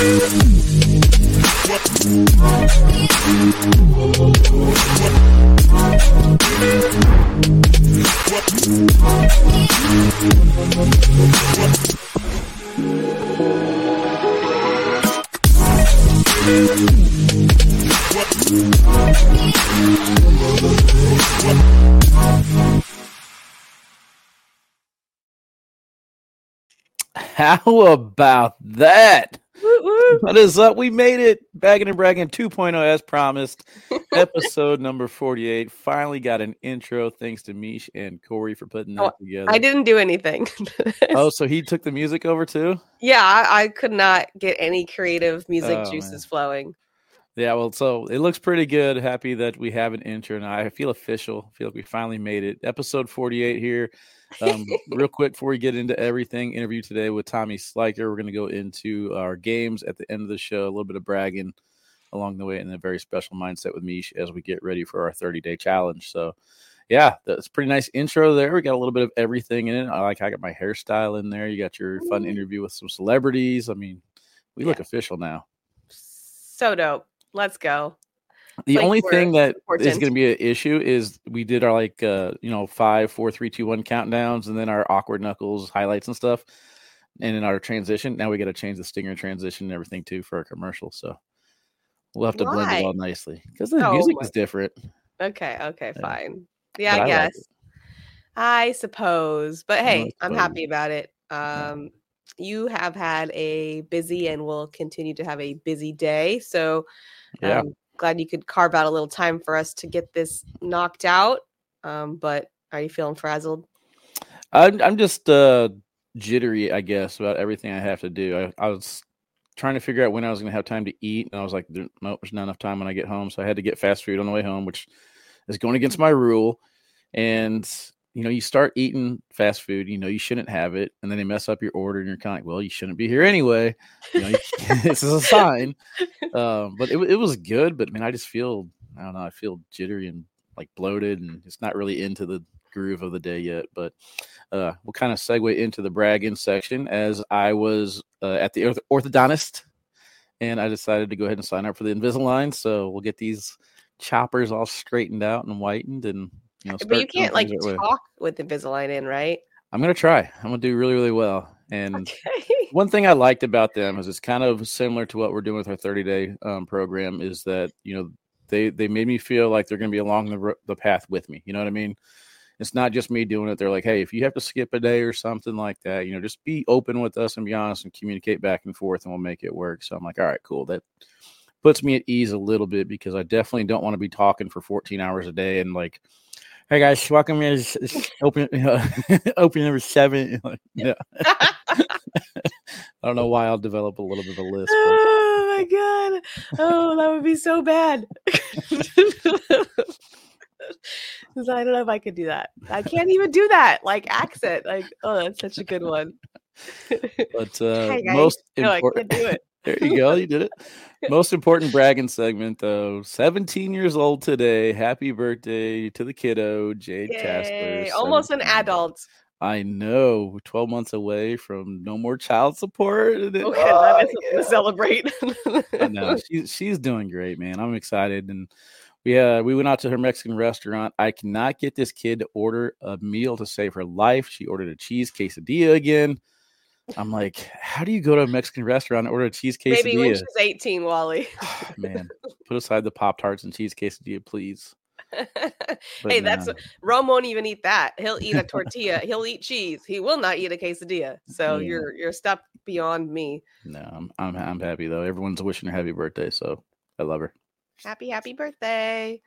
What? How about that? What is up? We made it. Bagging and bragging 2.0 as promised. Episode number 48. Finally got an intro. Thanks to Meesh and Corey for putting that Oh, together. I didn't do anything. Oh, so he took the music over too? yeah, I, I could not get any creative music Oh, juices man. flowing. Yeah, well, so it looks pretty good. Happy that we have an intro now. I feel official. feel like we finally made it. Episode 48 here. Um, real quick before we get into everything, interview today with Tommy Sliker. We're going to go into our games at the end of the show, a little bit of bragging along the way, and a very special mindset with Meesh as we get ready for our 30 day challenge. So, yeah, that's pretty nice intro there. We got a little bit of everything in it. I like, I got my hairstyle in there. You got your fun interview with some celebrities. I mean, we look official now. So dope. Let's go. The like only thing that is important. going to be an issue is we did our like uh you know five, four, three, two, one countdowns, and then our awkward knuckles highlights and stuff, and in our transition. Now we got to change the stinger transition and everything too for our commercial. So we'll have to blend it all nicely because the Oh music is different. Okay, okay, Yeah. fine. but Yeah, I like guess. it. I suppose. But I hey, I'm happy about it. Um you have had a busy and will continue to have a busy day. So Yeah, um glad you could carve out a little time for us to get this knocked out. Um, but are you feeling frazzled? I'm I'm just uh jittery, I guess, about everything I have to do. I, I was trying to figure out when I was going to have time to eat, and I was like, "There- there's not enough time when I get home, so I had to get fast food on the way home, which is going against my rule. And you know, you start eating fast food, you know, you shouldn't have it, and then they mess up your order, and you're kind of like, well, you shouldn't be here anyway. You know, you- this is a sign. Um, but it, it was good, but I mean, I just feel I don't know, I feel jittery and like bloated, and it's not really into the groove of the day yet. But uh, we'll kind of segue into the bragging section as I was uh, at the orth- orthodontist and I decided to go ahead and sign up for the Invisalign. So we'll get these choppers all straightened out and whitened and you know, but you can't like things right way. talk with Invisalign in, right? I'm gonna try. I'm gonna do really, really well. And Okay. one thing I liked about them is it's kind of similar to what we're doing with our 30 day um, program. Is that you know they they made me feel like they're going to be along the the path with me. You know what I mean? It's not just me doing it. They're like, hey, if you have to skip a day or something like that, you know, just be open with us and be honest and communicate back and forth, and we'll make it work. So I'm like, all right, cool. That puts me at ease a little bit because I definitely don't want to be talking for 14 hours a day and like. Hey guys, welcome in. It's- it's Open, open number seven. Yeah. I don't know why I'll develop a little bit of a list. But oh my god. Oh, that would be so bad. I don't know if I could do that. I can't even do that. Like accent. Like, oh, that's such a good one. but uh, Hey, most no, I important, can't do it. There you go, you did it. Most important bragging segment though. 17 years old today. Happy birthday to the kiddo, Jade Castler. Yay, Almost an adult. I know. 12 months away from no more child support. Okay, oh, that is yeah. to celebrate. I know she's she's doing great, man. I'm excited, and we uh we went out to her Mexican restaurant. I cannot get this kid to order a meal to save her life. She ordered a cheese quesadilla again. I'm like, how do you go to a Mexican restaurant and order a cheese Maybe when she's 18, Wally. Oh, man, put aside the pop tarts and cheese quesadilla, please. Hey, that's. Rome won't even eat that. He'll eat a tortilla. He'll eat cheese. He will not eat a quesadilla. So Yeah. you're you're step beyond me. no. I'm I'm I'm happy though. Everyone's wishing her happy birthday, so I love her. Happy happy birthday.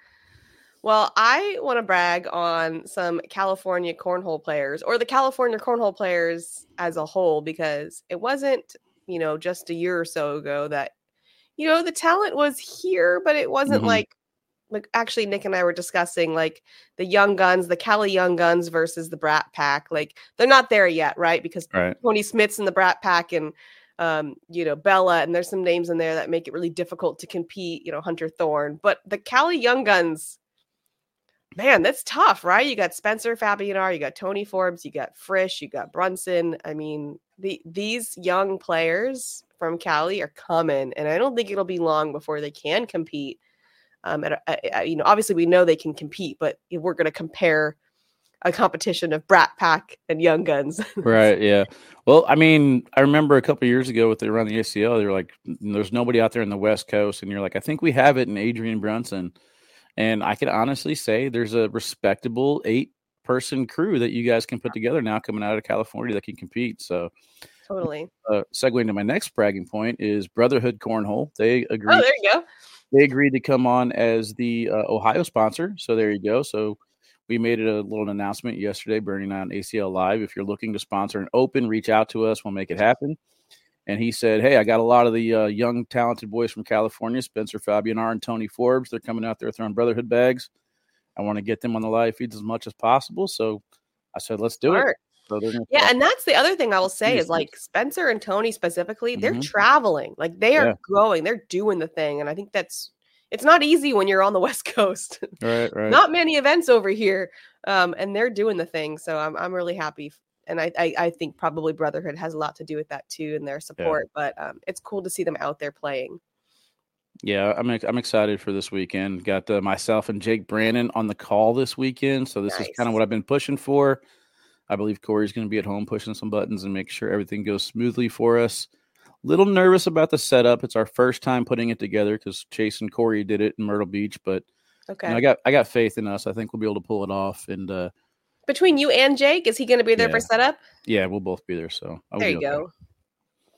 Well, I want to brag on some California cornhole players or the California cornhole players as a whole because it wasn't, you know, just a year or so ago that you know the talent was here, but it wasn't Mhm. like like actually Nick and I were discussing like the young guns, the Cali young guns versus the Brat Pack. Like they're not there yet, right? Because Right. Tony Smith's in the Brat Pack and um, you know, Bella, and there's some names in there that make it really difficult to compete, you know, Hunter Thorne. But the Cali Young Guns man, that's tough, right? You got Spencer Fabianar, you got Tony Forbes, you got Frisch, you got Brunson. I mean, the these young players from Cali are coming, and I don't think it'll be long before they can compete. Um, and uh, you know, obviously we know they can compete, but we're going to compare a competition of Brat Pack and Young Guns. right. Yeah. Well, I mean, I remember a couple years ago with the around the ACL, they were like, "There's nobody out there in the West Coast," and you're like, "I think we have it in Adrian Brunson." And I can honestly say there's a respectable eight person crew that you guys can put together now coming out of California that can compete. So totally. Uh, segue into my next bragging point is Brotherhood Cornhole. They agreed. Oh, there you go. They agreed to come on as the uh, Ohio sponsor. So there you go. So we made it a little announcement yesterday, burning on ACL Live. If you're looking to sponsor an open, reach out to us. We'll make it happen. And he said, Hey, I got a lot of the uh, young, talented boys from California, Spencer Fabianar and Tony Forbes. They're coming out there throwing Brotherhood bags. I want to get them on the live feeds as much as possible. So I said, Let's do Smart. it. So yeah, and that's the other thing I will say is like Spencer and Tony specifically, they're mm-hmm. traveling, like they are yeah. going, they're doing the thing, and I think that's it's not easy when you're on the West Coast. Right, right. not many events over here, um, and they're doing the thing. So I'm I'm really happy, and I, I, I think probably Brotherhood has a lot to do with that too, and their support. Yeah. But um, it's cool to see them out there playing. Yeah, I'm I'm excited for this weekend. Got uh, myself and Jake Brandon on the call this weekend, so this nice. is kind of what I've been pushing for. I believe Corey's going to be at home pushing some buttons and make sure everything goes smoothly for us. Little nervous about the setup. It's our first time putting it together because Chase and Corey did it in Myrtle Beach, but okay, you know, I got I got faith in us. I think we'll be able to pull it off. And uh, between you and Jake, is he going to be there yeah. for setup? Yeah, we'll both be there. So I'll there you go.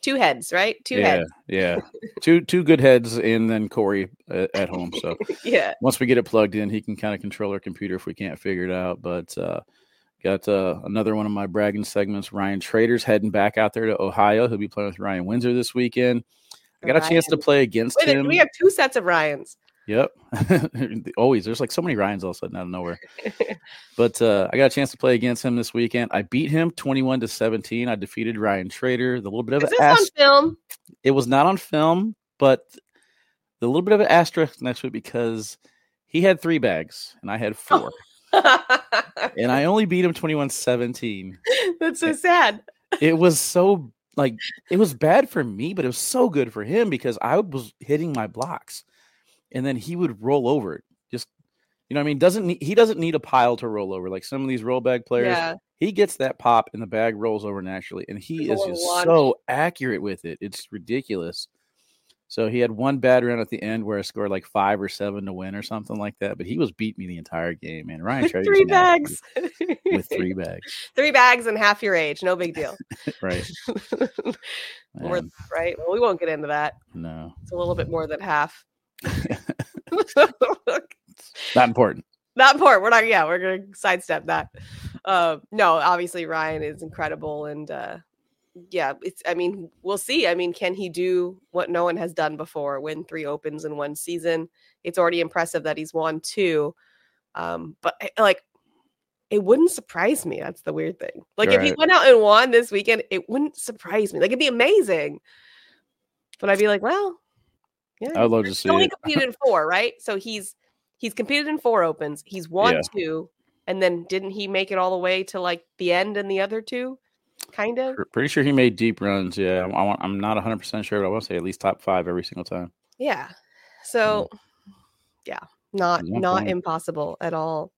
Two heads, right? Two yeah, heads. Yeah, two two good heads, and then Corey at, at home. So yeah, once we get it plugged in, he can kind of control our computer if we can't figure it out. But uh, Got uh, another one of my bragging segments. Ryan Trader's heading back out there to Ohio. He'll be playing with Ryan Windsor this weekend. I got Ryan. a chance to play against Wait, him. We have two sets of Ryans. Yep. Always. There's like so many Ryans all of a sudden out of nowhere. but uh, I got a chance to play against him this weekend. I beat him 21 to 17. I defeated Ryan Trader. The little bit of Is an ast- on film? It was not on film, but the little bit of an asterisk next to it because he had three bags and I had four. and I only beat him 21 17. That's so sad. It was so like it was bad for me, but it was so good for him because I was hitting my blocks and then he would roll over. It. Just you know, I mean, doesn't need, he doesn't need a pile to roll over like some of these roll bag players. Yeah. He gets that pop and the bag rolls over naturally, and he is just so accurate with it. It's ridiculous. So he had one bad run at the end where I scored like five or seven to win or something like that. But he was beat me the entire game, man. Ryan Trader three bags with three bags, three bags and half your age, no big deal. right. more, right. Well, we won't get into that. No, it's a little bit more than half. not important. Not important. We're not. Yeah, we're gonna sidestep that. Uh, no, obviously Ryan is incredible, and uh, yeah, it's I mean, we'll see. I mean, can he do what no one has done before, win three opens in one season? It's already impressive that he's won two. Um, but eh, like it wouldn't surprise me. That's the weird thing. Like right. if he went out and won this weekend, it wouldn't surprise me. Like it'd be amazing. But I'd be like, well, yeah. I'd love to see. Only competed in four, right? So he's he's competed in four opens. He's won yeah. two, and then didn't he make it all the way to like the end in the other two? kind of. Pretty sure he made deep runs. Yeah, I, I'm not 100 percent sure, but I want to say at least top five every single time. Yeah. So, yeah, not not impossible at all.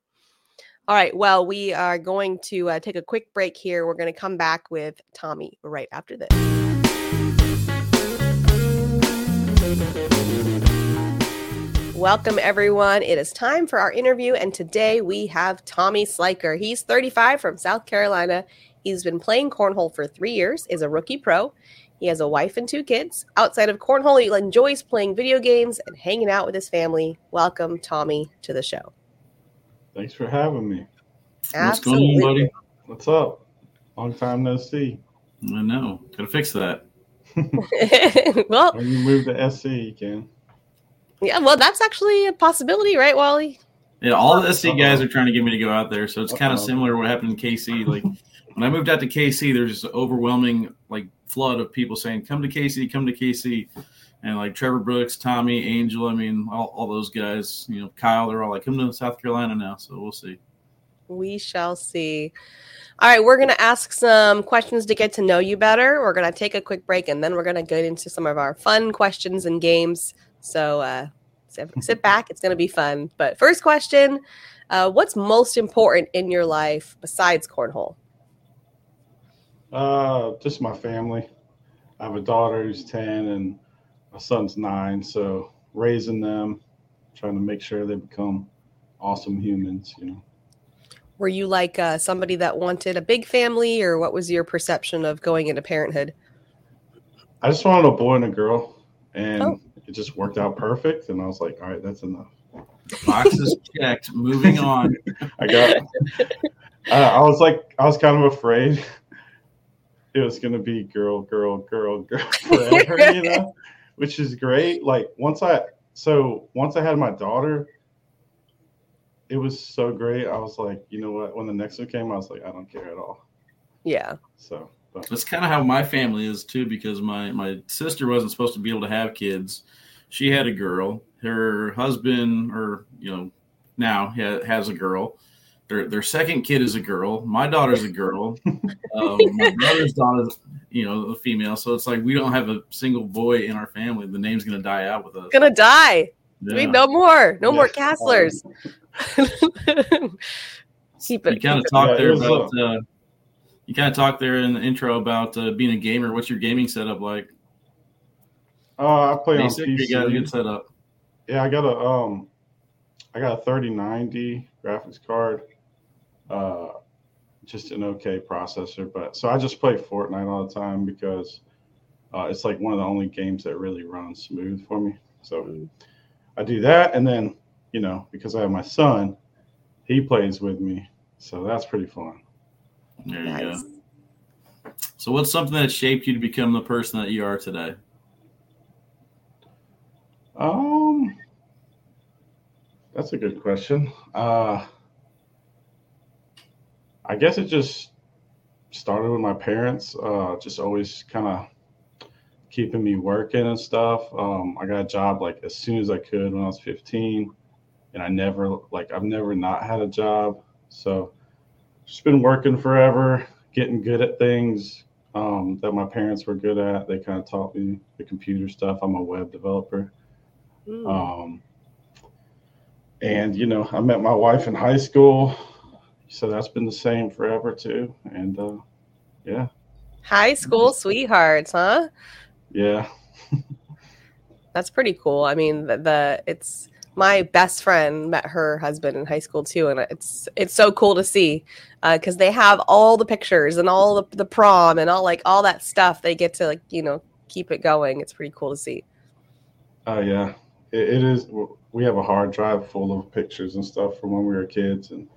All right. Well, we are going to uh, take a quick break here. We're going to come back with Tommy right after this. Welcome, everyone. It is time for our interview, and today we have Tommy Sliker. He's 35 from South Carolina. He's been playing cornhole for three years, is a rookie pro. He has a wife and two kids. Outside of cornhole, he enjoys playing video games and hanging out with his family. Welcome, Tommy, to the show. Thanks for having me. Absolutely. What's going on, buddy? What's up? Long time no see. I know. Gotta fix that. well, when you move to SC, you can. Yeah, well, that's actually a possibility, right, Wally? Yeah, all the SC guys are trying to get me to go out there, so it's kind of similar to what happened in KC. Like when I moved out to KC, there's just overwhelming like flood of people saying, "Come to KC, come to KC," and like Trevor Brooks, Tommy, Angel. I mean, all, all those guys. You know, Kyle. They're all like, "Come to South Carolina now." So we'll see. We shall see. All right, we're going to ask some questions to get to know you better. We're going to take a quick break and then we're going to get into some of our fun questions and games. So uh, sit, sit back, it's going to be fun. But first question uh, What's most important in your life besides cornhole? Uh, just my family. I have a daughter who's 10 and my son's nine. So raising them, trying to make sure they become awesome humans, you know. Were you like uh, somebody that wanted a big family, or what was your perception of going into parenthood? I just wanted a boy and a girl, and Oh. it just worked out perfect. And I was like, all right, that's enough. Boxes checked. Moving on. I got. uh, I was like, I was kind of afraid it was gonna be girl, girl, girl, girl forever, you know, which is great. Like once I, so once I had my daughter, it was so great. I was like, you know what? When the next one came, I was like, I don't care at all. Yeah. So, but That's kind of how my family is too, because my my sister wasn't supposed to be able to have kids. She had a girl. Her husband, or you know, now ha- has a girl. Their their second kid is a girl. My daughter's a girl. um, my brother's daughter, you know, a female. So it's like we don't have a single boy in our family. The name's gonna die out with us. Gonna die. We Yeah. no more. No more Castlers. Keep it. You kind of keep talked there about. Uh, you kind of talked there in the intro about uh, being a gamer. What's your gaming setup like? uh, I play on Basic, you got a good PC. setup. Yeah, I got a um, I got a 3090 graphics card. Uh, just an okay processor, but so I just play Fortnite all the time because uh, it's like one of the only games that really runs smooth for me. So Mm. I do that, and then you know because I have my son, he plays with me, so that's pretty fun. There you Nice. go. So, what's something that shaped you to become the person that you are today? Um, that's a good question. Uh, I guess it just started with my parents, uh, just always kind of keeping me working and stuff. Um, I got a job like as soon as I could when I was 15, and I never like I've never not had a job. So just been working forever, getting good at things um, that my parents were good at. They kind of taught me the computer stuff. I'm a web developer. Mm. Um, and you know, I met my wife in high school, so that's been the same forever too. And uh, yeah, High school sweethearts, huh? Yeah, That's pretty cool. I mean, the, the it's my best friend met her husband in high school too, and it's it's so cool to see because they have all the pictures and all the, the prom and all like all that stuff. They get to like you know keep it going. It's pretty cool to see. uh, yeah. It, it is. We have a hard drive full of pictures and stuff from when we were kids, and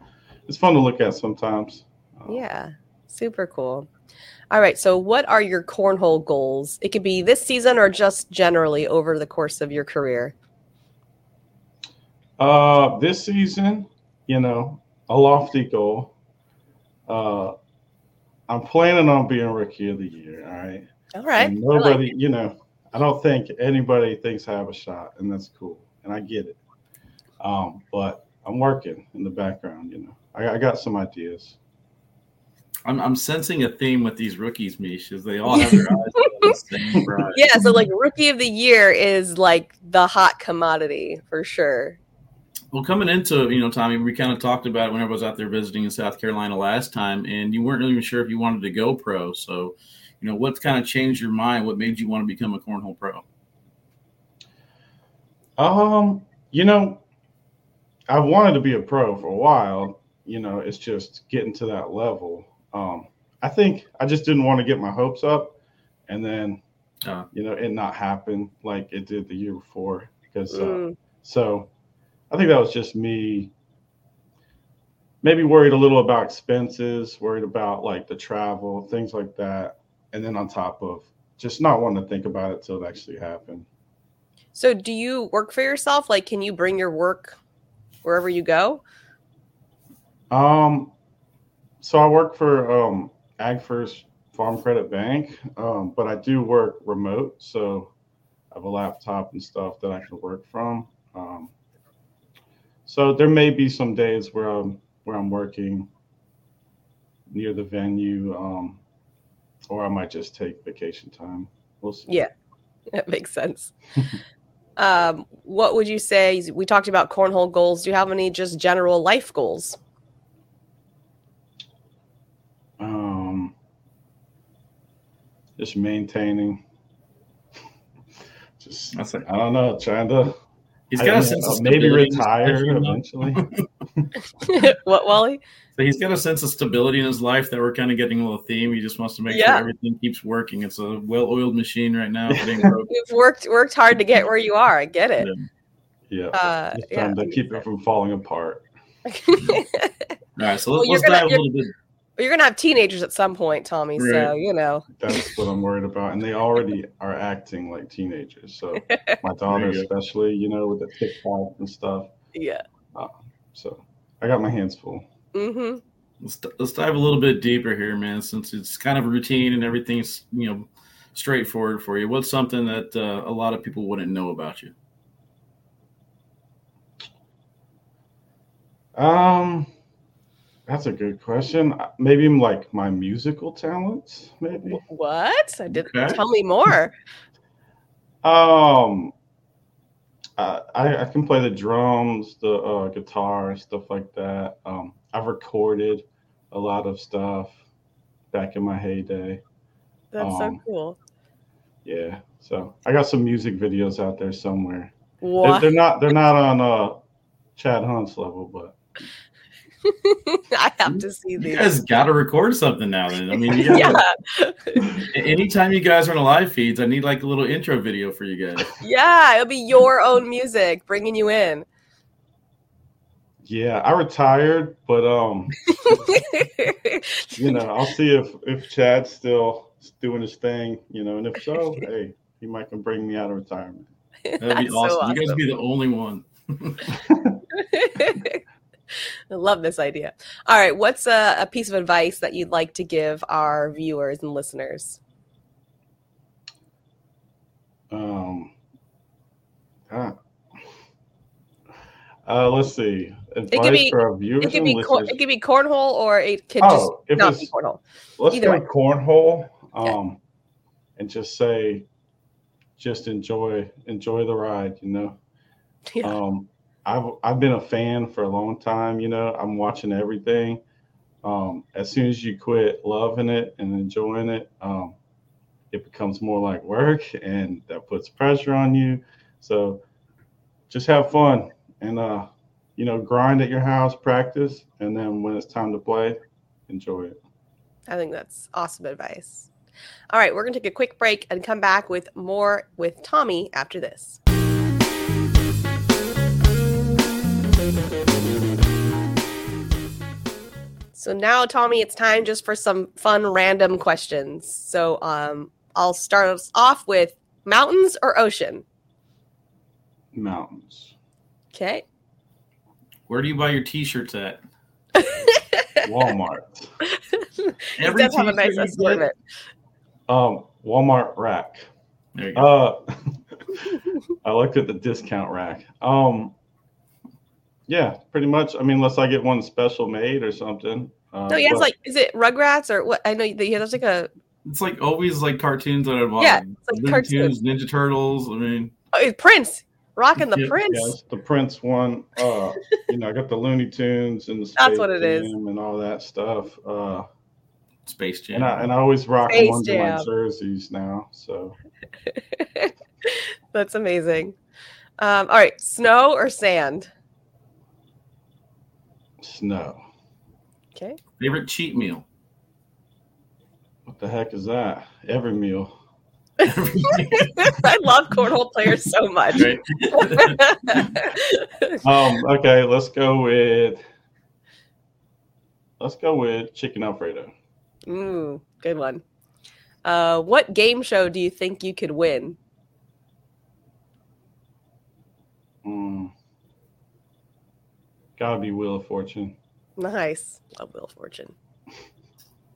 it's fun to look at sometimes. Uh, Yeah, super cool. All right, so what are your cornhole goals? It could be this season or just generally over the course of your career. Uh, this season, you know, a lofty goal. Uh, I'm planning on being rookie of the year. All right. All right, And I like nobody, you know, I don't think anybody thinks I have a shot, and that's cool, and I get it. Um, but I'm working in the background. You know, I, I got some ideas. I'm, I'm sensing a theme with these rookies, Meesh, is they all have their eyes on the same prize. yeah, so like rookie of the year is like the hot commodity for sure. Well, coming into, you know, Tommy, we kind of talked about it when I was out there visiting in South Carolina last time, and you weren't even sure if you wanted to go pro. So, you know, what's kind of changed your mind? What made you want to become a cornhole pro? Um, you know, I've wanted to be a pro for a while. You know, it's just getting to that level. Um, I think I just didn't want to get my hopes up, and then, Uh. you know, it not happen like it did the year before. Because uh, Mm, So I think that was just me maybe worried a little about expenses, worried about like the travel, things like that. And then on top of just not wanting to think about it till it actually happened. So, do you work for yourself? Like, can you bring your work wherever you go? Um, so I work for um, AgFirst Farm Credit Bank, um, but I do work remote, so I have a laptop and stuff that I can work from. Um, so there may be some days where I'm where I'm working near the venue, um, or I might just take vacation time. We'll see. Yeah, that makes sense. um, what would you say? We talked about cornhole goals. Do you have any just general life goals? Um, just maintaining. Just That's like, I don't know, trying to he's I got a sense know, of maybe stability in his retire life, you know? eventually. what, Wally? So he's got a sense of stability in his life that we're kind of getting a little theme. He just wants to make Yeah. sure everything keeps working. It's a well-oiled machine right now. If it ain't broke, You've worked worked hard to get where you are. I get it. Yeah, Uh, just yeah. to keep it from falling apart. All right, so Well, let's, you're let's gonna- dive a little bit. You're gonna have teenagers at some point, Tommy. So you know. That's what I'm worried about, and they already are acting like teenagers. So my daughter, you especially, you know, with the TikTok and stuff. Yeah. So I got my hands full. Mm-hmm. Let's, let's dive a little bit deeper here, man. Since it's kind of routine and everything's you know straightforward for you, what's something that uh, a lot of people wouldn't know about you? Um, that's a good question. Uh, Maybe like my musical talents, maybe. What? I did. Okay. Tell me more. Um, uh, I, I can play the drums, the uh, guitar, stuff like that. Um, I've recorded a lot of stuff back in my heyday. That's so Um, cool. Yeah, so I got some music videos out there somewhere. They're, What? they're not they're not on uh Chad Hunt's level, but I have to see these. You guys got to record something now. Then I mean, you gotta, yeah, anytime you guys are on the live feeds, I need like a little intro video for you guys. yeah. It'll be your own music bringing you in. yeah, I retired, but um, you know, I'll see if if Chad's still doing his thing, you know, and if so, hey, he might can bring me out of retirement. That'd be That's so awesome. You guys be the only one. I love this idea. All right, what's a, a piece of advice that you'd like to give our viewers and listeners? Um, ah. uh, let's see. Advice be- for our viewers It could be cor- it could be cornhole, or it could Oh, just not be cornhole. Let's Either cornhole. Yeah. Um, and just say, just enjoy enjoy the ride. You know. Yeah. Um, I've I've been a fan for a long time. You know, I'm watching everything. Um, as soon as you quit loving it and enjoying it, um, it becomes more like work, and that puts pressure on you. So, just have fun and uh, you know, grind at your house, practice, and then when it's time to play, enjoy it. I think that's awesome advice. All right, we're going to take a quick break and come back with more with Tommy after this. So now, Tommy, it's time just for some fun random questions. So um, I'll start us off with mountains or ocean. Mountains, Okay. Where do you buy your T-shirts at? Walmart, Every does have a t-shirt nice assortment. um, Walmart rack. There you go. Uh, I looked at the discount rack. Um, yeah, pretty much. I mean, unless I get one special made or something. Uh, No, he has but- like, is it Rugrats or what? I know that he has like a It's like always like cartoons that I've watched. Yeah, it's like Looney cartoons. Tunes, Ninja Turtles. I mean, oh, it's Prince rocking the Yeah, Prince. Yes, the Prince one. Uh, you know, I got the Looney Tunes and the Space That's what it is. Jam and all that stuff. Uh, Space Jam. and I and I always rock Space them under my Jam. jerseys now. So That's amazing. Um, all right, snow or sand? Snow. Okay. Favorite cheat meal. What the heck is that? Every meal. I love cornhole players so much. Um. Okay, let's go with. Let's go with chicken Alfredo. Ooh, good one. Uh, what game show do you think you could win? Mm. Gotta be Wheel of Fortune. Nice. Love Wheel of Fortune. Do Do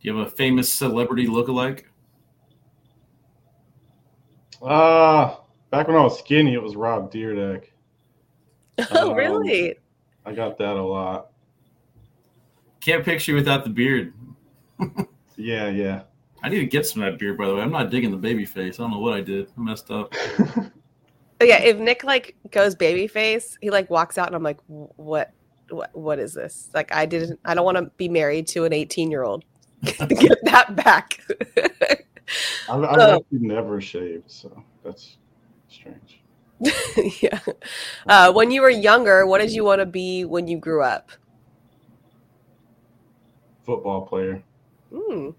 you have a famous celebrity lookalike? Uh back when I was skinny, it was Rob Dyrdek. Oh, Um, really? I got that a lot. Can't picture you without the beard. Yeah, yeah. I need to get some of that beard, by the way. I'm not digging the baby face. I don't know what I did. I messed up. But yeah, if Nick like goes baby face, he like walks out and I'm like, what, what, what is this? Like, I didn't, I don't want to be married to an 18 year old. Get that back. I've, I've Oh. actually never shaved, so that's strange. yeah. Uh, when you were younger, what did you want to be when you grew up? Football player, Hmm.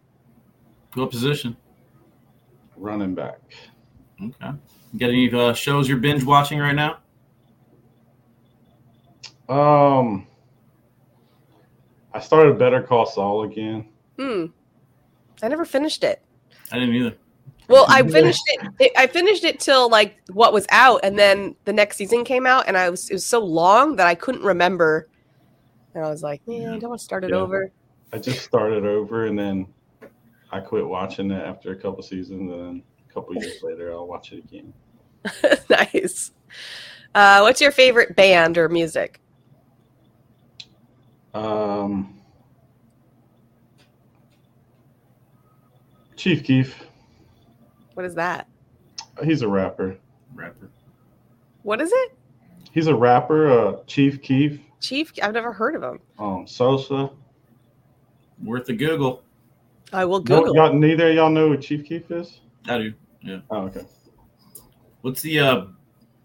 What position? running back. Okay. You got any uh, shows you're binge watching right now? Um, I started Better Call Saul again. Hmm. I never finished it. I didn't either. Well, I finished it, it. I finished it till like what was out, and then the next season came out, and I was it was so long that I couldn't remember. And I was like, man, I don't want to start it Yeah. over. I just started over, and then I quit watching it after a couple seasons, and then a couple years later, I'll watch it again. nice. Uh, what's your favorite band or music? Um, Chief Keef, What is that? he's a rapper. Rapper. What is it? He's a rapper. Uh, Chief Keef, Chief? I've never heard of him. um, Sosa. Worth a Google. I will No, Google. y'all, neither of y'all know who Chief Keef is. I do. Yeah. Oh, okay. What's the uh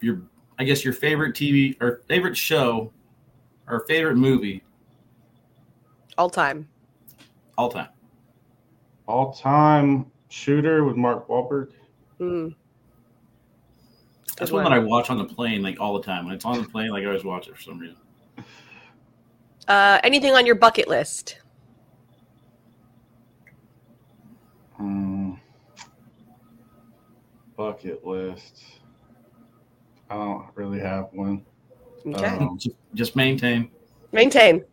your I guess your favorite TV or favorite show or favorite movie all time. all time? All time shooter with Mark Wahlberg. Hmm. That's one one. that I watch on the plane like all the time. When it's on the plane, like I always watch it for some reason. Uh, anything on your bucket list? Hmm. bucket list. I don't really have one. Okay. Um, Just, just maintain. Maintain.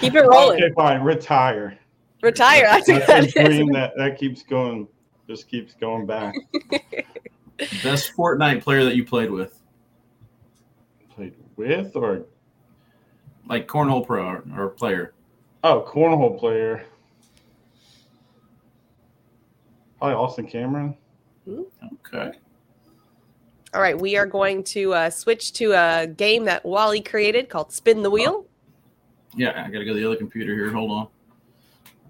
Keep it rolling. Okay, fine. Retire. Retire. That's, That's that's a dream that that keeps going. Just keeps going back. Best Fortnite player that you played with, Played with or like cornhole pro or, or player. oh, cornhole player. Probably Austin Cameron. Okay. All right, we are going to uh, switch to a game that Wally created called Spin the Wheel. Yeah, I gotta go to the other computer here. Hold on.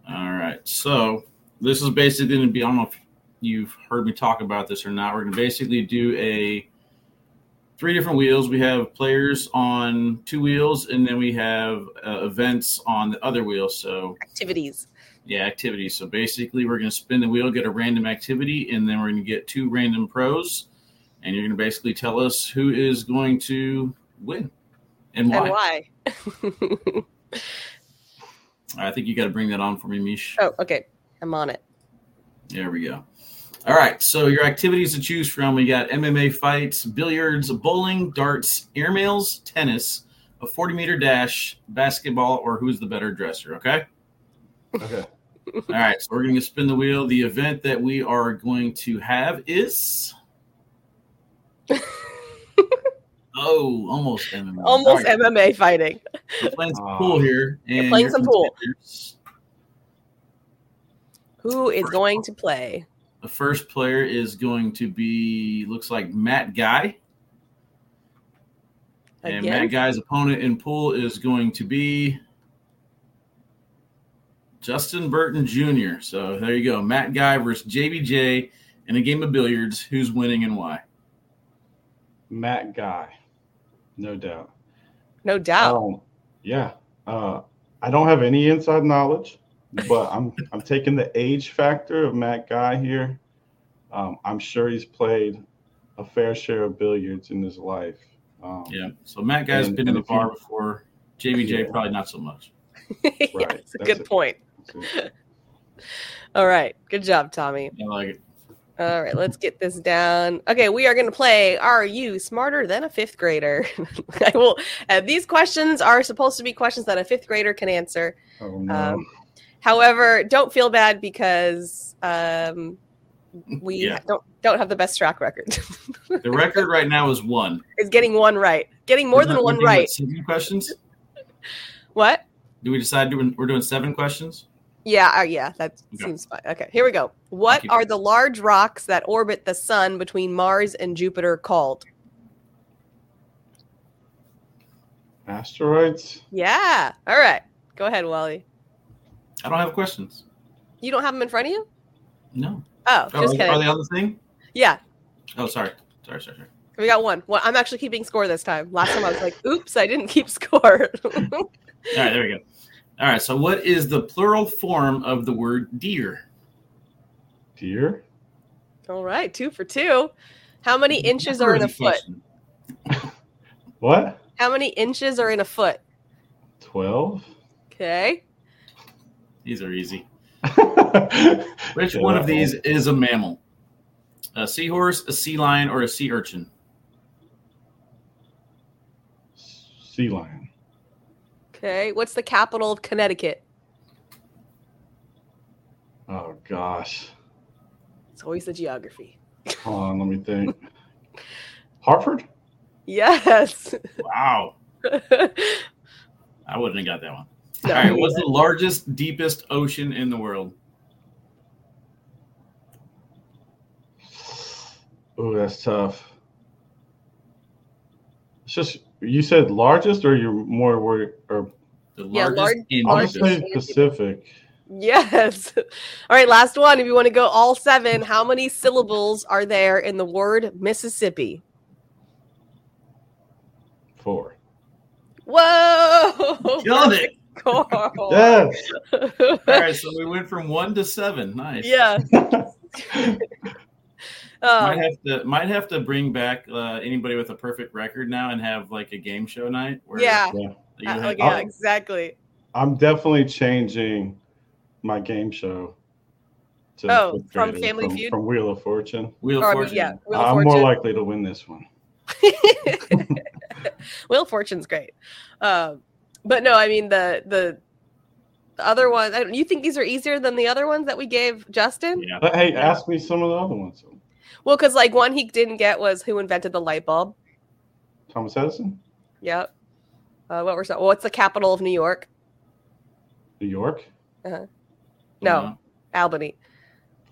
All right. So this is basically going to be. I don't know if you've heard me talk about this or not. We're going to basically do a three different wheels. We have players on two wheels, and then we have uh, events on the other wheel. So Activities. yeah, activities. So basically, we're going to spin the wheel, get a random activity, and then we're going to get two random pros, and you're going to basically tell us who is going to win and why. And why? I think you got to bring that on for me, Meesh. oh, okay. I'm on it. There we go. All right. So your activities to choose from: we got MMA fights, billiards, bowling, darts, airmails, tennis, a forty-meter dash, basketball, or who's the better dresser. Okay. Okay. All right. So we're going to spin the wheel. The event that we are going to have is. oh, almost MMA. Almost right, MMA fighting. We're playing some Aw. pool here. And playing some pool. contenders- Who is going to play? The first player is going to be looks like Matt Guy. And Matt Guy's opponent in pool is going to be Justin Burton Jr. So there you go. Matt Guy versus JBJ in a game of billiards. Who's winning and why? Matt Guy, no doubt. No doubt. Um, yeah. Uh, I don't have any inside knowledge, but I'm I'm taking the age factor of Matt Guy here. Um, I'm sure he's played a fair share of billiards in his life. Um, Yeah. So Matt Guy's And- been in the if you- bar before. JBJ Yeah. probably not so much. yeah, right. a good it. point. so- All right. Good job, Tommy. I like it. All right, let's get this down. Okay, we are going to play Are You Smarter Than a Fifth Grader? I will. Uh, these questions are supposed to be questions that a fifth grader can answer. Oh no. Um, However, don't feel bad because um, we Yeah. don't don't have the best track record. The record right now is one. it's getting one right, getting more Isn't than one something like right. Seven questions. What? Do we decide doing, we're doing seven questions? Yeah, uh, yeah, that Okay. seems fine. Okay, here we go. What are it. the large rocks that orbit the sun between Mars and Jupiter called? Asteroids. Yeah. All right. Go ahead, Wally. I don't have questions. You don't have them in front of you? No. Oh, Oh, just are kidding. they on the thing? Yeah, Oh, sorry. Sorry, sorry, sorry. we got one. Well, I'm actually keeping score this time. Last time I was like, "Oops, I didn't keep score." All right, there we go. All right, so what is the plural form of the word deer? Deer. All right, two for two. How many inches are in a foot? What? How many inches are in a foot? Twelve. Okay. These are easy. Which one of these is a mammal? A seahorse, a sea lion, or a sea urchin? Sea lion. Okay. What's the capital of Connecticut? Oh gosh. It's always the geography. Hold on, let me think. Hartford. Yes. Wow, I wouldn't have got that one. All right, what's the largest, deepest ocean in the world? Oh, that's tough. It's just you said largest, or you're more worried, or The Yeah, largest large- in I'll large- just say Pacific. Yes. All right, last one. If you want to go all seven, how many syllables are there in the word Mississippi? Four. Whoa! Killing it. Score. Yes. All right, so we went from one to seven. Nice. yeah. Might Um, have to might have to bring back uh, anybody with a perfect record now and have like a game show night. Where yeah. Yeah. Uh, have- like, yeah, exactly. I'm definitely changing my game show. To Oh, from Family from, Feud? from Wheel of Fortune. Wheel of Or, I mean, Fortune. yeah, Wheel of I'm Fortune. more likely to win this one. Wheel of Fortune's great. Um, but no, I mean the the the other ones. I don't- You think these are easier than the other ones that we gave Justin? Yeah. But hey, ask me some of the other ones. Well, because like one he didn't get was who invented the light bulb. Thomas Edison, Yep. Uh, what were so? What's the capital of New York? New York. No, Albany.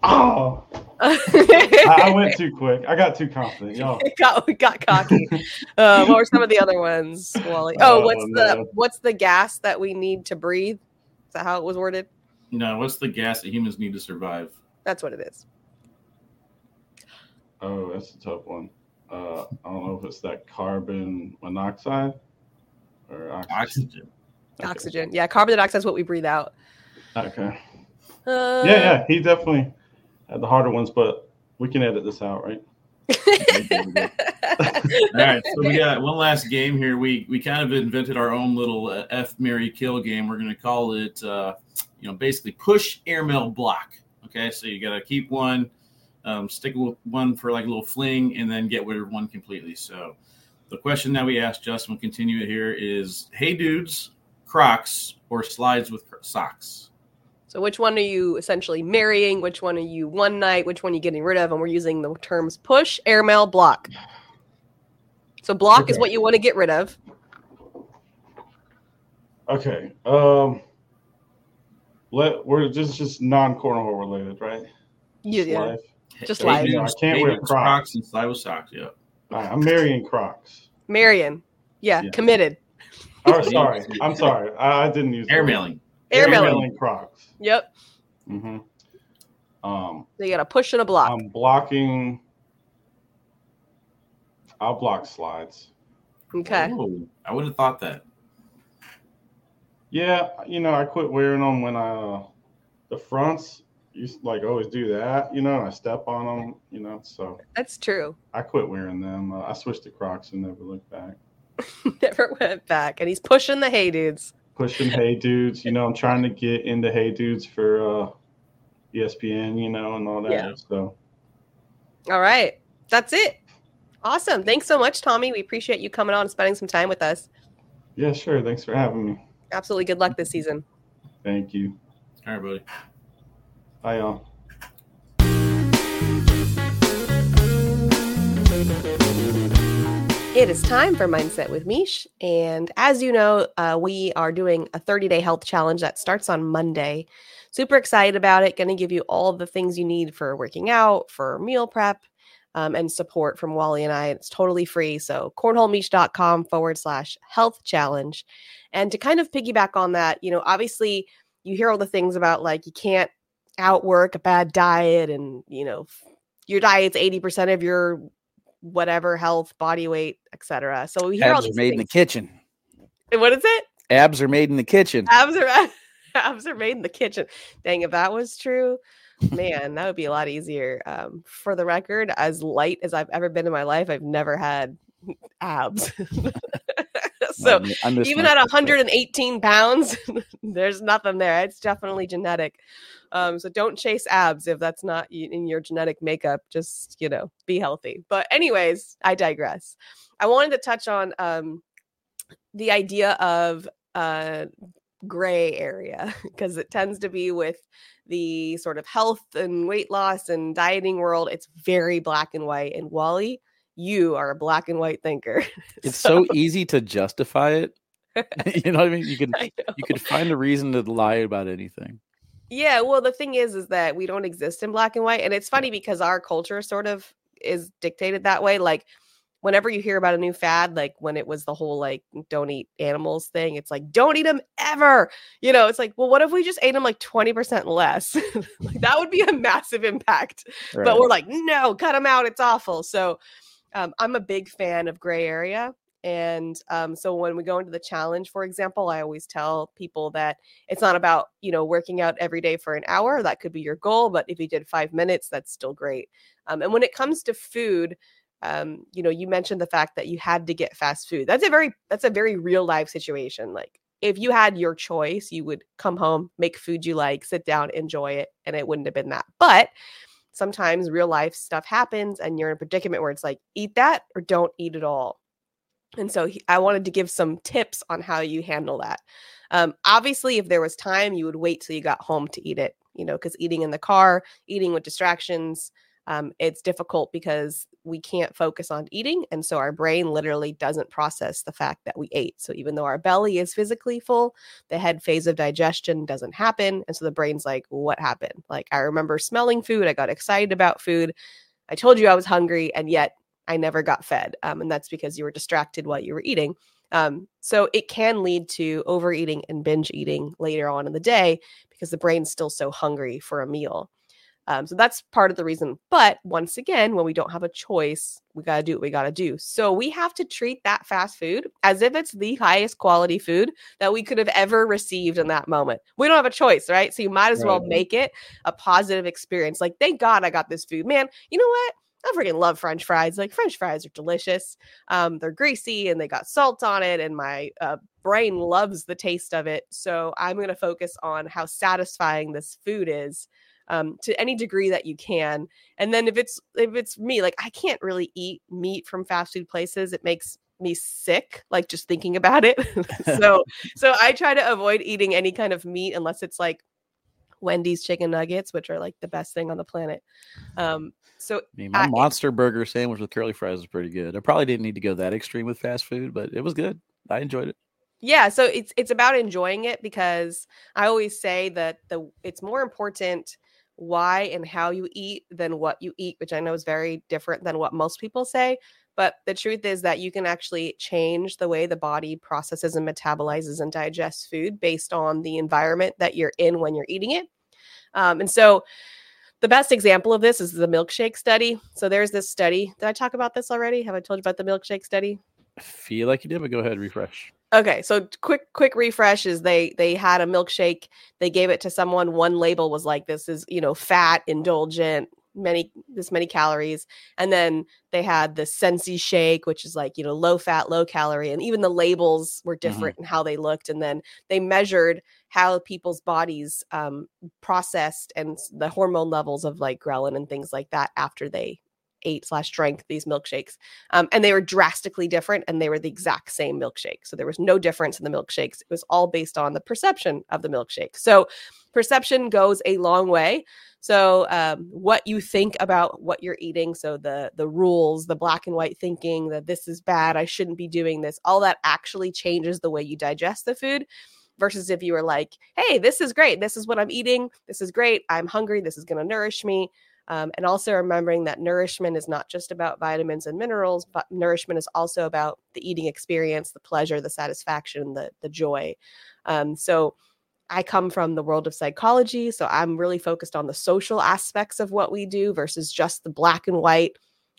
Oh, I, I I went too quick. I got too confident. Y'all. got we got cocky. Uh, what were some of the other ones, Wally? Oh, Oh, what's the what's the gas that we need to breathe? Is that how it was worded? No, what's the gas that humans need to survive? That's what it is. Oh, that's a tough one. Uh, I don't know if it's that carbon monoxide or oxygen. Oxygen. Okay. Oxygen. Yeah, carbon dioxide is what we breathe out. Okay. Uh, Yeah, yeah. He definitely had the harder ones, but we can edit this out, right? All right, so we got one last game here. We we kind of invented our own little uh, F Mary Kill game. We're going to call it, uh, you know, basically push airmail block. Okay, so you got to keep one, um, stick with one for like a little fling, and then get rid of one completely. So the question that we asked Justin, we'll continue it here, is: Hey dudes, Crocs or slides with socks? So which one are you essentially marrying? Which one are you one night? Which one are you getting rid of? And we're using the terms push, airmail, block. So block is what you want to get rid of. Okay. Um, let we're just just non cornhole related, right? You, yeah. Life. Just Hey like- Yeah, I can't hey wear dudes, Crocs. and slide with socks. Yeah. All right, I'm marrying Crocs. Marion. Yeah, Yeah. committed. Oh, sorry. I'm sorry. I, I didn't use the word. Airmailing. Airmailing. Airmailing Crocs. Yep. Mm-hmm. Um, So you got a push and a block. I'm blocking. I'll block slides. okay. Oh, I would have thought that. Yeah, you know, I quit wearing them when I uh, the fronts used to, like always do that, you know, and I step on them, you know, so That's true. I quit wearing them. Uh, I switched to Crocs and never looked back. Never went back. And he's pushing the hey dudes. Pushing Hey Dudes, you know, I'm trying to get into Hey Dudes for uh, ESPN, you know, and all that. Yeah. So All right. That's it. Awesome. Thanks so much, Tommy. We appreciate you coming on and spending some time with us. yeah, sure. Thanks for having me. Absolutely good luck this season. Thank you. All right, buddy. Bye, y'all. It is time for Mindset with Meesh. And as you know, uh, we are doing a 30 day health challenge that starts on Monday. Super excited about it. Going to give you all the things you need for working out, for meal prep, um, and support from Wally and I. It's totally free. So, cornholemeesh.com forward slash health challenge. And to kind of piggyback on that, you know, obviously you hear all the things about like you can't outwork a bad diet and, you know, your diet's 80% of your whatever health, body weight, etc. So we hear all Abs are these made in the things. kitchen. What is it? Abs are made in the kitchen. Abs are abs are made in the kitchen. Dang, if that was true, man, that would be a lot easier. Um, for the record, as light as I've ever been in my life, I've never had abs. so I mi- I miss even at 118 pounds, there's nothing there. It's definitely genetic. Um, so don't chase abs if that's not in your genetic makeup. Just you know, be healthy. But anyways, I digress. I wanted to touch on um, the idea of uh, gray area because it tends to be with the sort of health and weight loss and dieting world. It's very black and white. And Wally, you are a black and white thinker. It's so easy to justify it. you know what I mean? You can you could find a reason to lie about anything. Yeah, well, the thing is, is that we don't exist in black and white, and it's funny because our culture sort of is dictated that way. Like, whenever you hear about a new fad, like when it was the whole like "don't eat animals" thing, it's like "don't eat them ever." You know, it's like, well, what if we just ate them like twenty percent less? like, that would be a massive impact. But we're like, no, cut them out. It's awful. So, um, I'm a big fan of gray area. And um, so when we go into the challenge, for example, I always tell people that it's not about you know working out every day for an hour that could be your goal but if you did five minutes that's still great um, and when it comes to food um, you know you mentioned the fact that you had to get fast food that's a very that's a very real life situation like if you had your choice you would come home make food you like sit down enjoy it and it wouldn't have been that but sometimes real life stuff happens and you're in a predicament where it's like eat that or don't eat at all and so he, I wanted to give some tips on how you handle that. Um, obviously, if there was time, you would wait till you got home to eat it, you know, because eating in the car, eating with distractions, um, it's difficult because we can't focus on eating. And so our brain literally doesn't process the fact that we ate. So even though our belly is physically full, the head phase of digestion doesn't happen. And so the brain's like, what happened? Like, I remember smelling food, I got excited about food. I told you I was hungry, and yet I never got fed. Um, and that's because you were distracted while you were eating. Um, so it can lead to overeating and binge eating later on in the day because the brain's still so hungry for a meal. Um, so that's part of the reason. But once again, when we don't have a choice, we got to do what we got to do. So we have to treat that fast food as if it's the highest quality food that we could have ever received in that moment. We don't have a choice, right? So you might as well make it a positive experience. Like, thank God I got this food. Man, you know what? I freaking love French fries. Like French fries are delicious. Um, they're greasy and they got salt on it, and my uh, brain loves the taste of it. So I'm going to focus on how satisfying this food is um, to any degree that you can. And then if it's if it's me, like I can't really eat meat from fast food places. It makes me sick like just thinking about it. so so I try to avoid eating any kind of meat unless it's like Wendy's chicken nuggets, which are like the best thing on the planet. Um, so I mean, my I- monster burger sandwich with curly fries is pretty good. I probably didn't need to go that extreme with fast food, but it was good. I enjoyed it. yeah so it's it's about enjoying it because i always say that the it's more important why and how you eat than what you eat which i know is very different than what most people say but the truth is that you can actually change the way the body processes and metabolizes and digests food based on the environment that you're in when you're eating it. Um, and so the best example of this is the milkshake study. So there's this study. Did i talk about this already? Have i told you about the milkshake study? I feel like you did, but go ahead, refresh. Okay, so quick quick refresh is they they had a milkshake, they gave it to someone, one label was like this is, you know, fat, indulgent, many this many calories, and then they had the Sensi shake which is like, you know, low fat, low calorie, and even the labels were different in how they looked and then they measured how people's bodies um processed and the hormone levels of like ghrelin and things like that after they ate slash drank these milkshakes, um, and they were drastically different, and they were the exact same milkshake. So there was no difference in the milkshakes. It was all based on the perception of the milkshake. So perception goes a long way. So um, what you think about what you're eating, so the the rules, the black and white thinking that this is bad, I shouldn't be doing this, all that actually changes the way you digest the food versus if you were like, hey, this is great. This is what I'm eating. This is great. I'm hungry. This is going to nourish me. Um, and also remembering that nourishment is not just about vitamins and minerals, but nourishment is also about the eating experience, the pleasure, the satisfaction, the the joy. Um, so I come from the world of psychology, so I'm really focused on the social aspects of what we do versus just the black and white,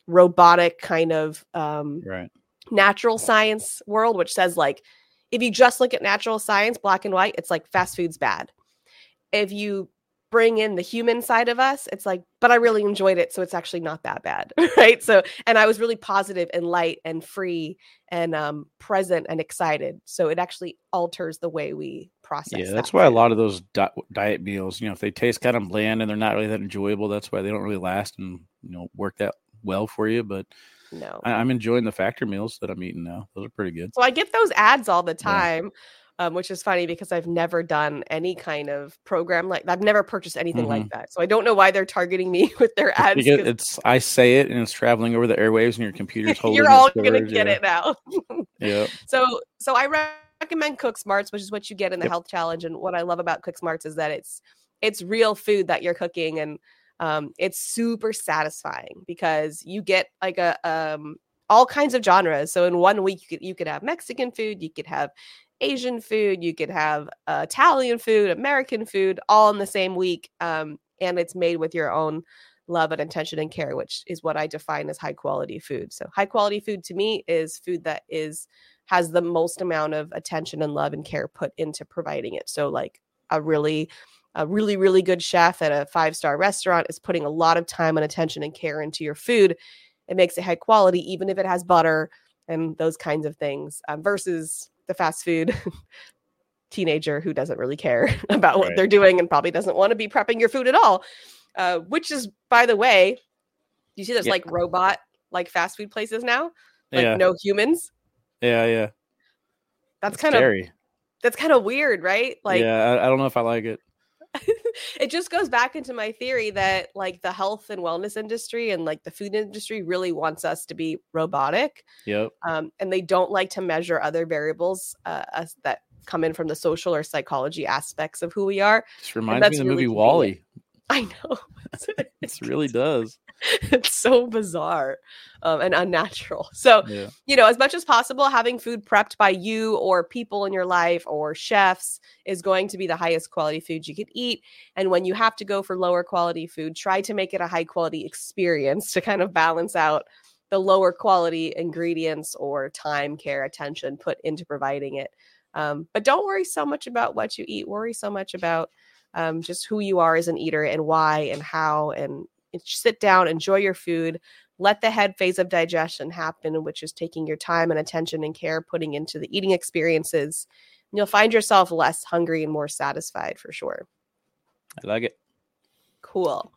robotic kind of um, Right. natural science world, which says like if you just look at natural science, black and white, it's like fast food's bad. If you bring in the human side of us, it's like, but I really enjoyed it, so it's actually not that bad, right? So, and I was really positive and light and free and um, present and excited. So it actually alters the way we process. Yeah, that's that why a lot of those di- diet meals, you know, if they taste kind of bland and they're not really that enjoyable, that's why they don't really last and you know work that well for you. But no. I, I'm enjoying the factor meals that I'm eating now; those are pretty good. So I get those ads all the Yeah. Um, which is funny because I've never done any kind of program like I've never purchased anything like that. So I don't know why they're targeting me with their ads. Because 'cause it's I say it and it's traveling over the airwaves and your computer's holding. You're all gonna get yeah. it now. Yeah, So so I recommend Cook Smarts, which is what you get in the Yep. health challenge. And what I love about Cook Smarts is that it's it's real food that you're cooking and um, it's super satisfying because you get like a um, all kinds of genres. So in one week you could you could have Mexican food, you could have Asian food, you could have uh, Italian food, American food, all in the same week, um, and it's made with your own love and attention and care, which is what I define as high quality food. So high quality food to me is food that is has the most amount of attention and love and care put into providing it. So like a really a really really good chef at a five star restaurant is putting a lot of time and attention and care into your food. It makes it high quality, even if it has butter and those kinds of things, um, versus the fast food teenager who doesn't really care about what Right. they're doing and probably doesn't want to be prepping your food at all. Uh, which is, by the way, you see there's Yeah. like robot like fast food places now, like yeah, no humans. yeah, yeah. That's It's kind of that's kind of weird, right? Like yeah, I, I don't know if I like it. it just goes back into my theory that like the health and wellness industry and like the food industry WALL-E wants us to be robotic Yep. um, and they don't like to measure other variables uh, us that come in from the social or psychology aspects of who we are Just reminds me that's of the really movie. Wally. i know It really does. it's so bizarre um, and unnatural so Yeah. you know, as much as possible, having food prepped by you or people in your life or chefs is going to be the highest quality food you could eat. And when you have to go for lower quality food, try to make it a high quality experience to kind of balance out the lower quality ingredients or time, care, attention put into providing it. Um, but don't worry so much about what you eat. Worry so much about um, just who you are as an eater and why and how. And sit down, enjoy your food, let the head phase of digestion happen, which is taking your time and attention and care putting into the eating experiences. And you'll find yourself less hungry and more satisfied for sure. I like it. Cool.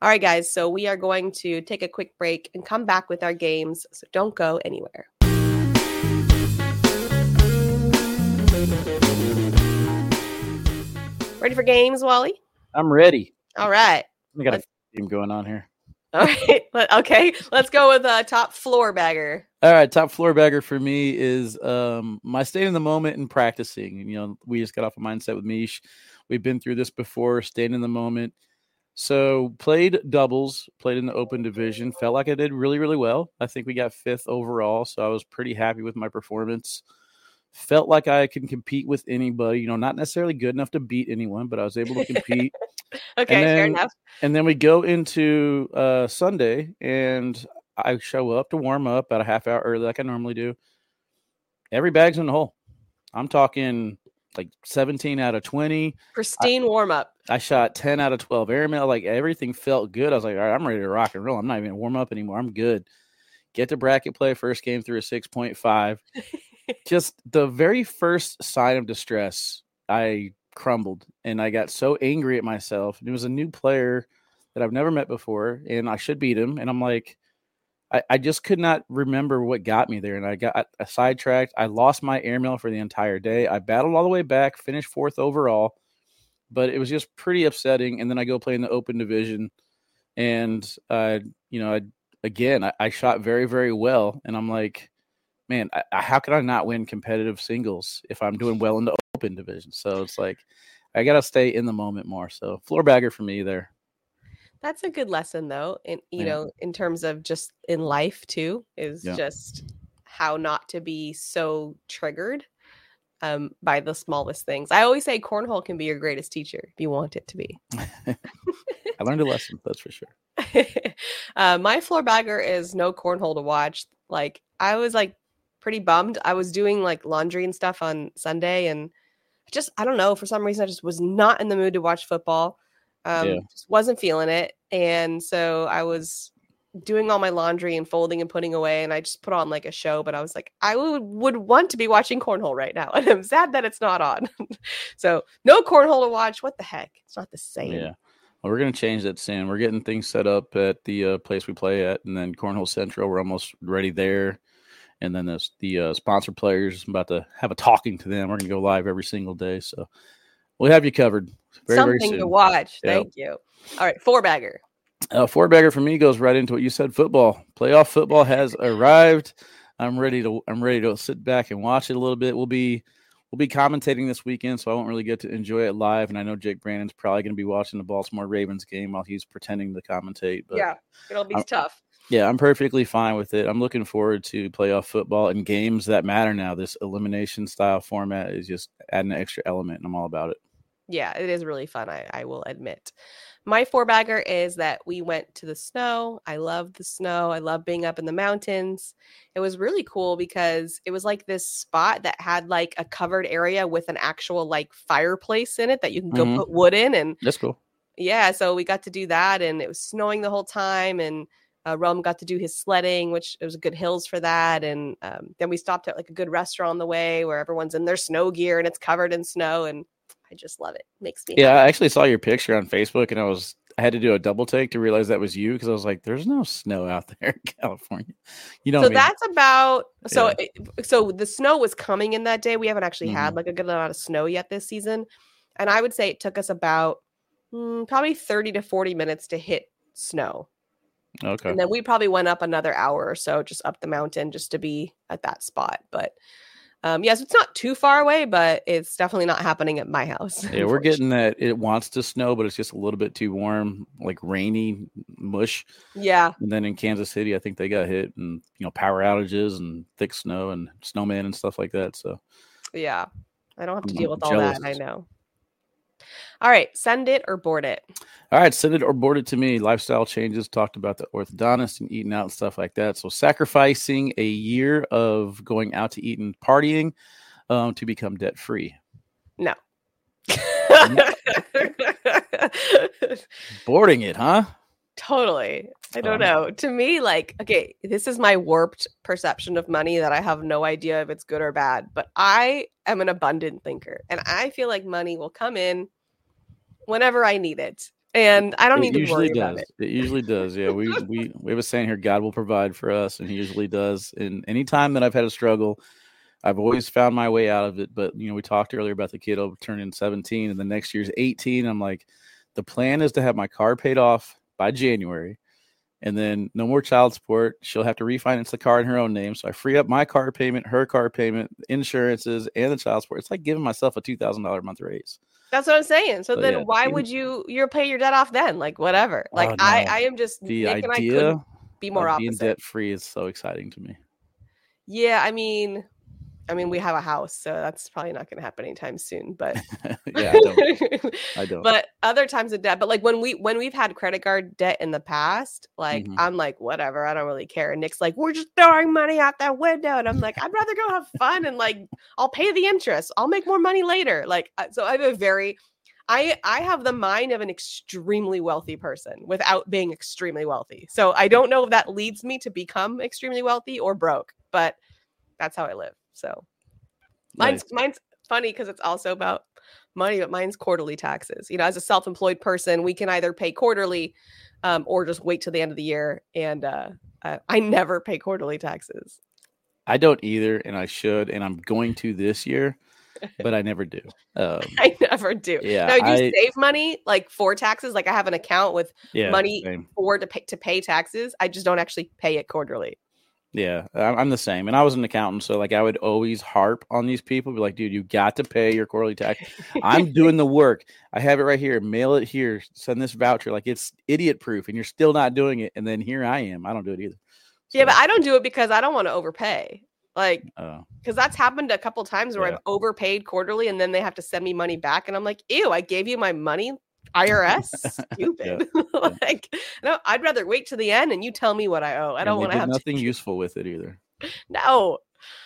All right, guys. So we are going to take a quick break and come back with our games. So don't go anywhere. Ready for games, Wally? I'm ready. All right. We got Let's- going on here. All right. Okay. Let's go with uh, top floor bagger. All right, top floor bagger for me is um my staying in the moment and practicing. And, You know, we just got off a mindset with Meesh. We've been through this before, staying in the moment. So played doubles, played in the open division. Felt like I did really, really well. I think we got fifth overall, so I was pretty happy with my performance. Felt like I can compete with anybody. You know, not necessarily good enough to beat anyone, but I was able to compete. Okay. fair then- enough. And then we go into uh, Sunday, and I show up to warm up about a half hour early, like I normally do. Every bag's in the hole. I'm talking like 17 out of 20. Pristine warm up. I shot 10 out of 12 airmail. Like everything felt good. I was like, all right, I'm ready to rock and roll. I'm not even warm up anymore. I'm good. Get to bracket play. First game through a 6.5. Just the very first sign of distress, I crumbled and I got so angry at myself. And it was a new player that I've never met before, and I should beat him. And I'm like, I, I just could not remember what got me there, and I got I sidetracked. I lost my airmail for the entire day. I battled all the way back, finished fourth overall, but it was just pretty upsetting. And then I go play in the open division, and uh, you know, I, again, I, I shot very very well, and I'm like, man, I, how can I not win competitive singles if I'm doing well in the open division? So it's like I got to stay in the moment more. So floor bagger for me there. That's a good lesson though. And you Yeah. know, in terms of just in life too, is Yeah. just how not to be so triggered um by the smallest things. I always say cornhole can be your greatest teacher if you want it to be. I learned a lesson, that's for sure. uh, my floor bagger is no cornhole to watch. Like I was like pretty bummed. I was doing like laundry and stuff on Sunday, and just I don't know for some reason I just was not in the mood to watch football. Um, Yeah. just wasn't feeling it, and so I was doing all my laundry and folding and putting away, and I just put on like a show. But I was like, I would would want to be watching cornhole right now, and I'm sad that it's not on. so no cornhole to watch. What the heck? It's not the same. Yeah. Well, we're gonna change that soon. We're getting things set up at the uh, place we play at, and then Cornhole Central. We're almost ready there, and then this, the uh, sponsor players. I'm about to have a talking to them. We're gonna go live every single day, so we'll have you covered. Very very Something to watch. Yep. Thank you. All right, four bagger. Uh, four bagger for me goes right into what you said. Football, playoff football has arrived. I'm ready to. I'm ready to sit back and watch it a little bit. We'll be we'll be commentating this weekend, so I won't really get to enjoy it live. And I know Jake Brandon's probably going to be watching the Baltimore Ravens game while he's pretending to commentate. But yeah, it'll be I'm- tough. Yeah, I'm perfectly fine with it. I'm looking forward to playoff football and games that matter now. This elimination style format is just adding an extra element, and I'm all about it. Yeah, it is really fun. I, I will admit. My four bagger is that we went to the snow. I love the snow. I love being up in the mountains. It was really cool because it was like this spot that had like a covered area with an actual like fireplace in it that you can go Mhm. put wood in. And That's cool. yeah, so we got to do that, and it was snowing the whole time, and uh, Rum got to do his sledding, which it was good hills for that, and um, then we stopped at like a good restaurant on the way where everyone's in their snow gear and it's covered in snow, and I just love it. Makes me Yeah, happy. I actually saw your picture on Facebook, and I was I had to do a double take to realize that was you because I was like, "There's no snow out there in California." You know, so me. that's about so Yeah. so the snow was coming in that day. We haven't actually had Mhm. like a good amount of snow yet this season, and I would say it took us about mm, probably thirty to forty minutes to hit snow. Okay. And then we probably went up another hour or so just up the mountain just to be at that spot. But um, yes, it's not too far away, but it's definitely not happening at my house. Yeah, we're getting that. It wants to snow, but it's just a little bit too warm, like rainy mush. Yeah. And then in Kansas City, I think they got hit and you know power outages and thick snow and snowman and stuff like that. So Yeah. I don't have to I'm deal with all that. I know. All right. Send it or board it. All right, send it or board it to me. Lifestyle changes, talked about the orthodontist and eating out and stuff like that. So, sacrificing a year of going out to eat and partying um, to become debt free. No. Boarding it, huh? totally. I don't Um, know. To me, like, okay, this is my warped perception of money that I have no idea if it's good or bad, but I am an abundant thinker and I feel like money will come in whenever I need it. And I don't it need to worry does. about it. It usually does. Yeah, we we we have a saying here: God will provide for us, and He usually does. And any time that I've had a struggle, I've always found my way out of it. But you know, we talked earlier about the kid turning seventeen, and the next year's eighteen. I'm like, the plan is to have my car paid off by January, and then no more child support. She'll have to refinance the car in her own name, so I free up my car payment, her car payment, insurances, and the child support. It's like giving myself a two thousand dollar a month raise. That's what I'm saying. So So, then yeah, why even- would you you're pay your debt off then? Like whatever. Oh, like Oh, I no. I am just The Nick and I idea be more being debt free is so exciting to me. Yeah, I mean I mean we have a house, so that's probably not going to happen anytime soon, but yeah, I don't. I don't. but other times of debt but like when we when we've had credit card debt in the past like Mhm. i'm like whatever i don't really care and nick's like we're just throwing money out that window and i'm like i'd rather go have fun and like i'll pay the interest i'll make more money later like so i have a very i i have the mind of an extremely wealthy person without being extremely wealthy so i don't know if that leads me to become extremely wealthy or broke but that's how i live so mine's Nice. mine's funny because it's also about money, but mine's quarterly taxes. You know, as a self-employed person, we can either pay quarterly um, or just wait till the end of the year. And uh, I, I never pay quarterly taxes. I don't either, and I should, and I'm going to this year, but I never do. Um, I never do. yeah, Now, do you I- save money like for taxes? Like I have an account with yeah, money same. for to pay to pay taxes. I just don't actually pay it quarterly. Yeah, I'm the same. And I was an accountant, so like I would always harp on these people, be like, dude, you got to pay your quarterly tax. I'm doing the work. I have it right here. Mail it here. Send this voucher. Like it's idiot proof, and you're still not doing it. And then here I am. I don't do it either. Yeah, but I don't do it because I don't want to overpay. Like oh. because that's happened a couple times where Yeah. I've overpaid quarterly and then they have to send me money back, and I'm like, ew, I gave you my money. IRS, stupid. like, no, I'd rather wait to the end and you tell me what I owe. I don't want to have nothing to. useful with it either. No.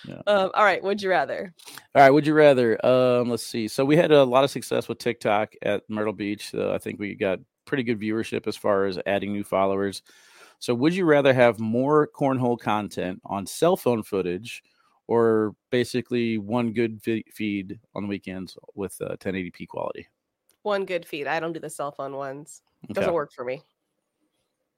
Yeah. Um, all right. Would you rather? All right, would you rather? Um, let's see. So we had a lot of success with TikTok at Myrtle Beach. Uh, I think we got pretty good viewership as far as adding new followers. So would you rather have more cornhole content on cell phone footage, or basically one good feed on the weekends with uh, 1080p quality? One good feed. I don't do the cell phone ones. Okay. Doesn't work for me.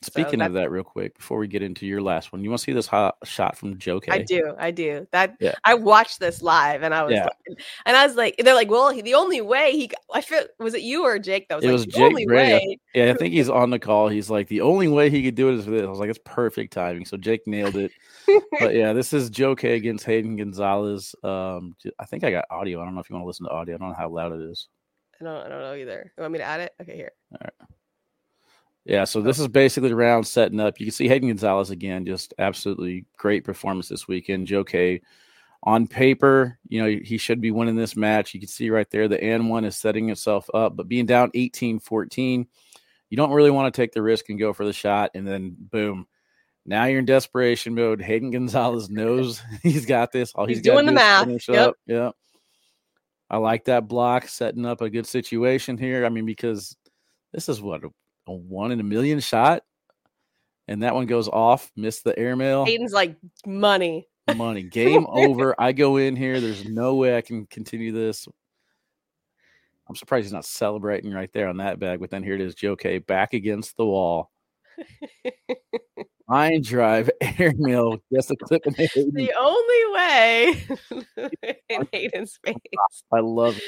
Speaking that- of that, real quick, before we get into your last one, you want to see this hot shot from Joe K? I do. I do. That Yeah. I watched this live and I was Yeah. like, and I was like, they're like, well, he, the only way he, I feel, was it you or Jake that was It like, was the Jake only Bray, yeah. way. Yeah, I think he's on the call. He's like, the only way he could do it is with this. I was like, it's perfect timing. So Jake nailed it. but yeah, this is Joe K against Hayden Gonzalez. Um, I think I got audio. I don't know if you want to listen to audio. I don't know how loud it is. I don't, I don't know either. You want me to add it? Okay, here. All right. Yeah, so this oh. is basically the round setting up. You can see Hayden Gonzalez again, just absolutely great performance this weekend. Joe K on paper, you know, he should be winning this match. You can see right there the N one is setting itself up, but being down 18 14, you don't really want to take the risk and go for the shot. And then boom, now you're in desperation mode. Hayden Gonzalez knows he's got this. All he's, He's doing the math. Yep. up. Yeah. I like that block, setting up a good situation here. I mean, because this is what a, a one in a million shot, and that one goes off, missed the airmail. Hayden's like money. Money, game over. I go in here. There's no way I can continue this. I'm surprised he's not celebrating right there on that bag, but then here it is, Joe K back against the wall. Line drive, airmail, just a clip in Hayden. the only way in Hayden's face. I love it.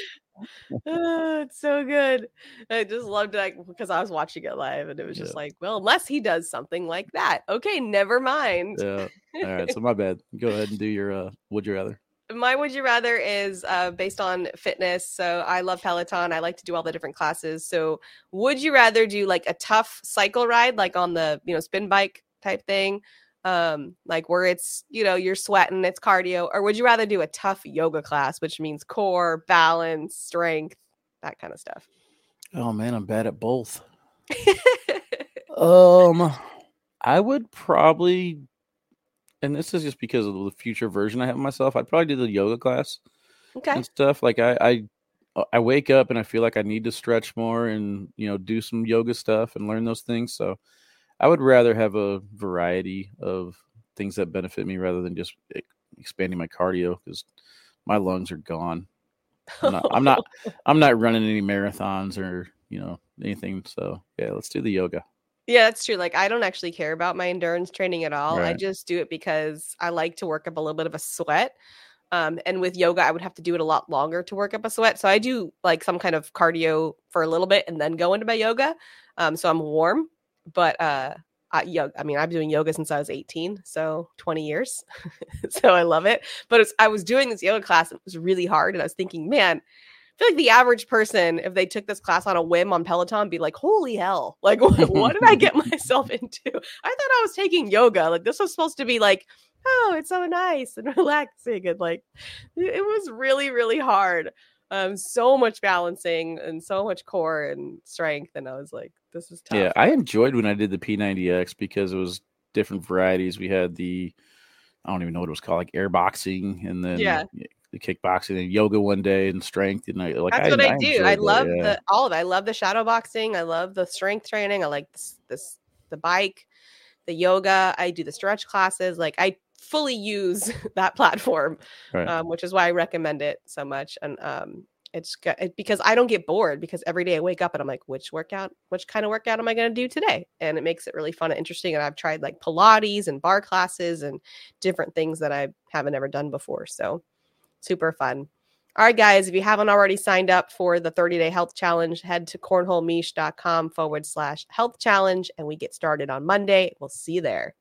Ah, it's so good. I just loved it like, because I was watching it live and it was just like, well, unless he does something like that. Okay, never mind. Yeah. All right. So my bad. Go ahead and do your uh would you rather. My would you rather is uh, based on fitness. So I love Peloton. I like to do all the different classes. So would you rather do like a tough cycle ride, like on the you know spin bike type thing, um, like where it's you know you're sweating, it's cardio, or would you rather do a tough yoga class, which means core, balance, strength, that kind of stuff? Oh man, I'm bad at both. Um, I would probably, and this is just because of the future version I have myself. I'd probably do the yoga class okay. and stuff. Like I, I, uh, I wake up and I feel like I need to stretch more and you know do some yoga stuff and learn those things. So I would rather have a variety of things that benefit me rather than just expanding my cardio because my lungs are gone. I'm not, I'm not, I'm not running any marathons or you know anything. So yeah, let's do the yoga. Yeah, that's true. Like I don't actually care about my endurance training at all. I just do it because I like to work up a little bit of a sweat. Um, and with yoga, I would have to do it a lot longer to work up a sweat. So I do like some kind of cardio for a little bit and then go into my yoga. Um, so I'm warm, but uh, I, yoga, I mean, I'm doing yoga since I was 18, so 20 years. so I love it. But it's, I was doing this yoga class and it was really hard. And I was thinking, man, I feel like the average person, if they took this class on a whim on Peloton, be like, "Holy hell! Like, what, what did I get myself into? I thought I was taking yoga. Like, this was supposed to be like, oh, it's so nice and relaxing, and like, it was really, really hard. Um, so much balancing and so much core and strength, and I was like, this is tough. Yeah, I enjoyed when I did the P90X because it was different varieties. We had the I don't even know what it was called, like air boxing, and then Yeah. the kickboxing and yoga one day and strength. And I like That's what I, do. I enjoyed that, love yeah. the all of it. I love the shadow boxing. I love the strength training. I like this, this the bike, the yoga. I do the stretch classes. Like I fully use that platform, Right. um, which is why I recommend it so much. And um, it's good because I don't get bored because every day I wake up and I'm like, which workout, which kind of workout am I going to do today? And it makes it really fun and interesting. And I've tried like Pilates and barre classes and different things that I haven't ever done before. So super fun. All right, guys, if you haven't already signed up for the 30 day health challenge, head to cornholemeesh.com forward slash health challenge and we get started on Monday. We'll see you there.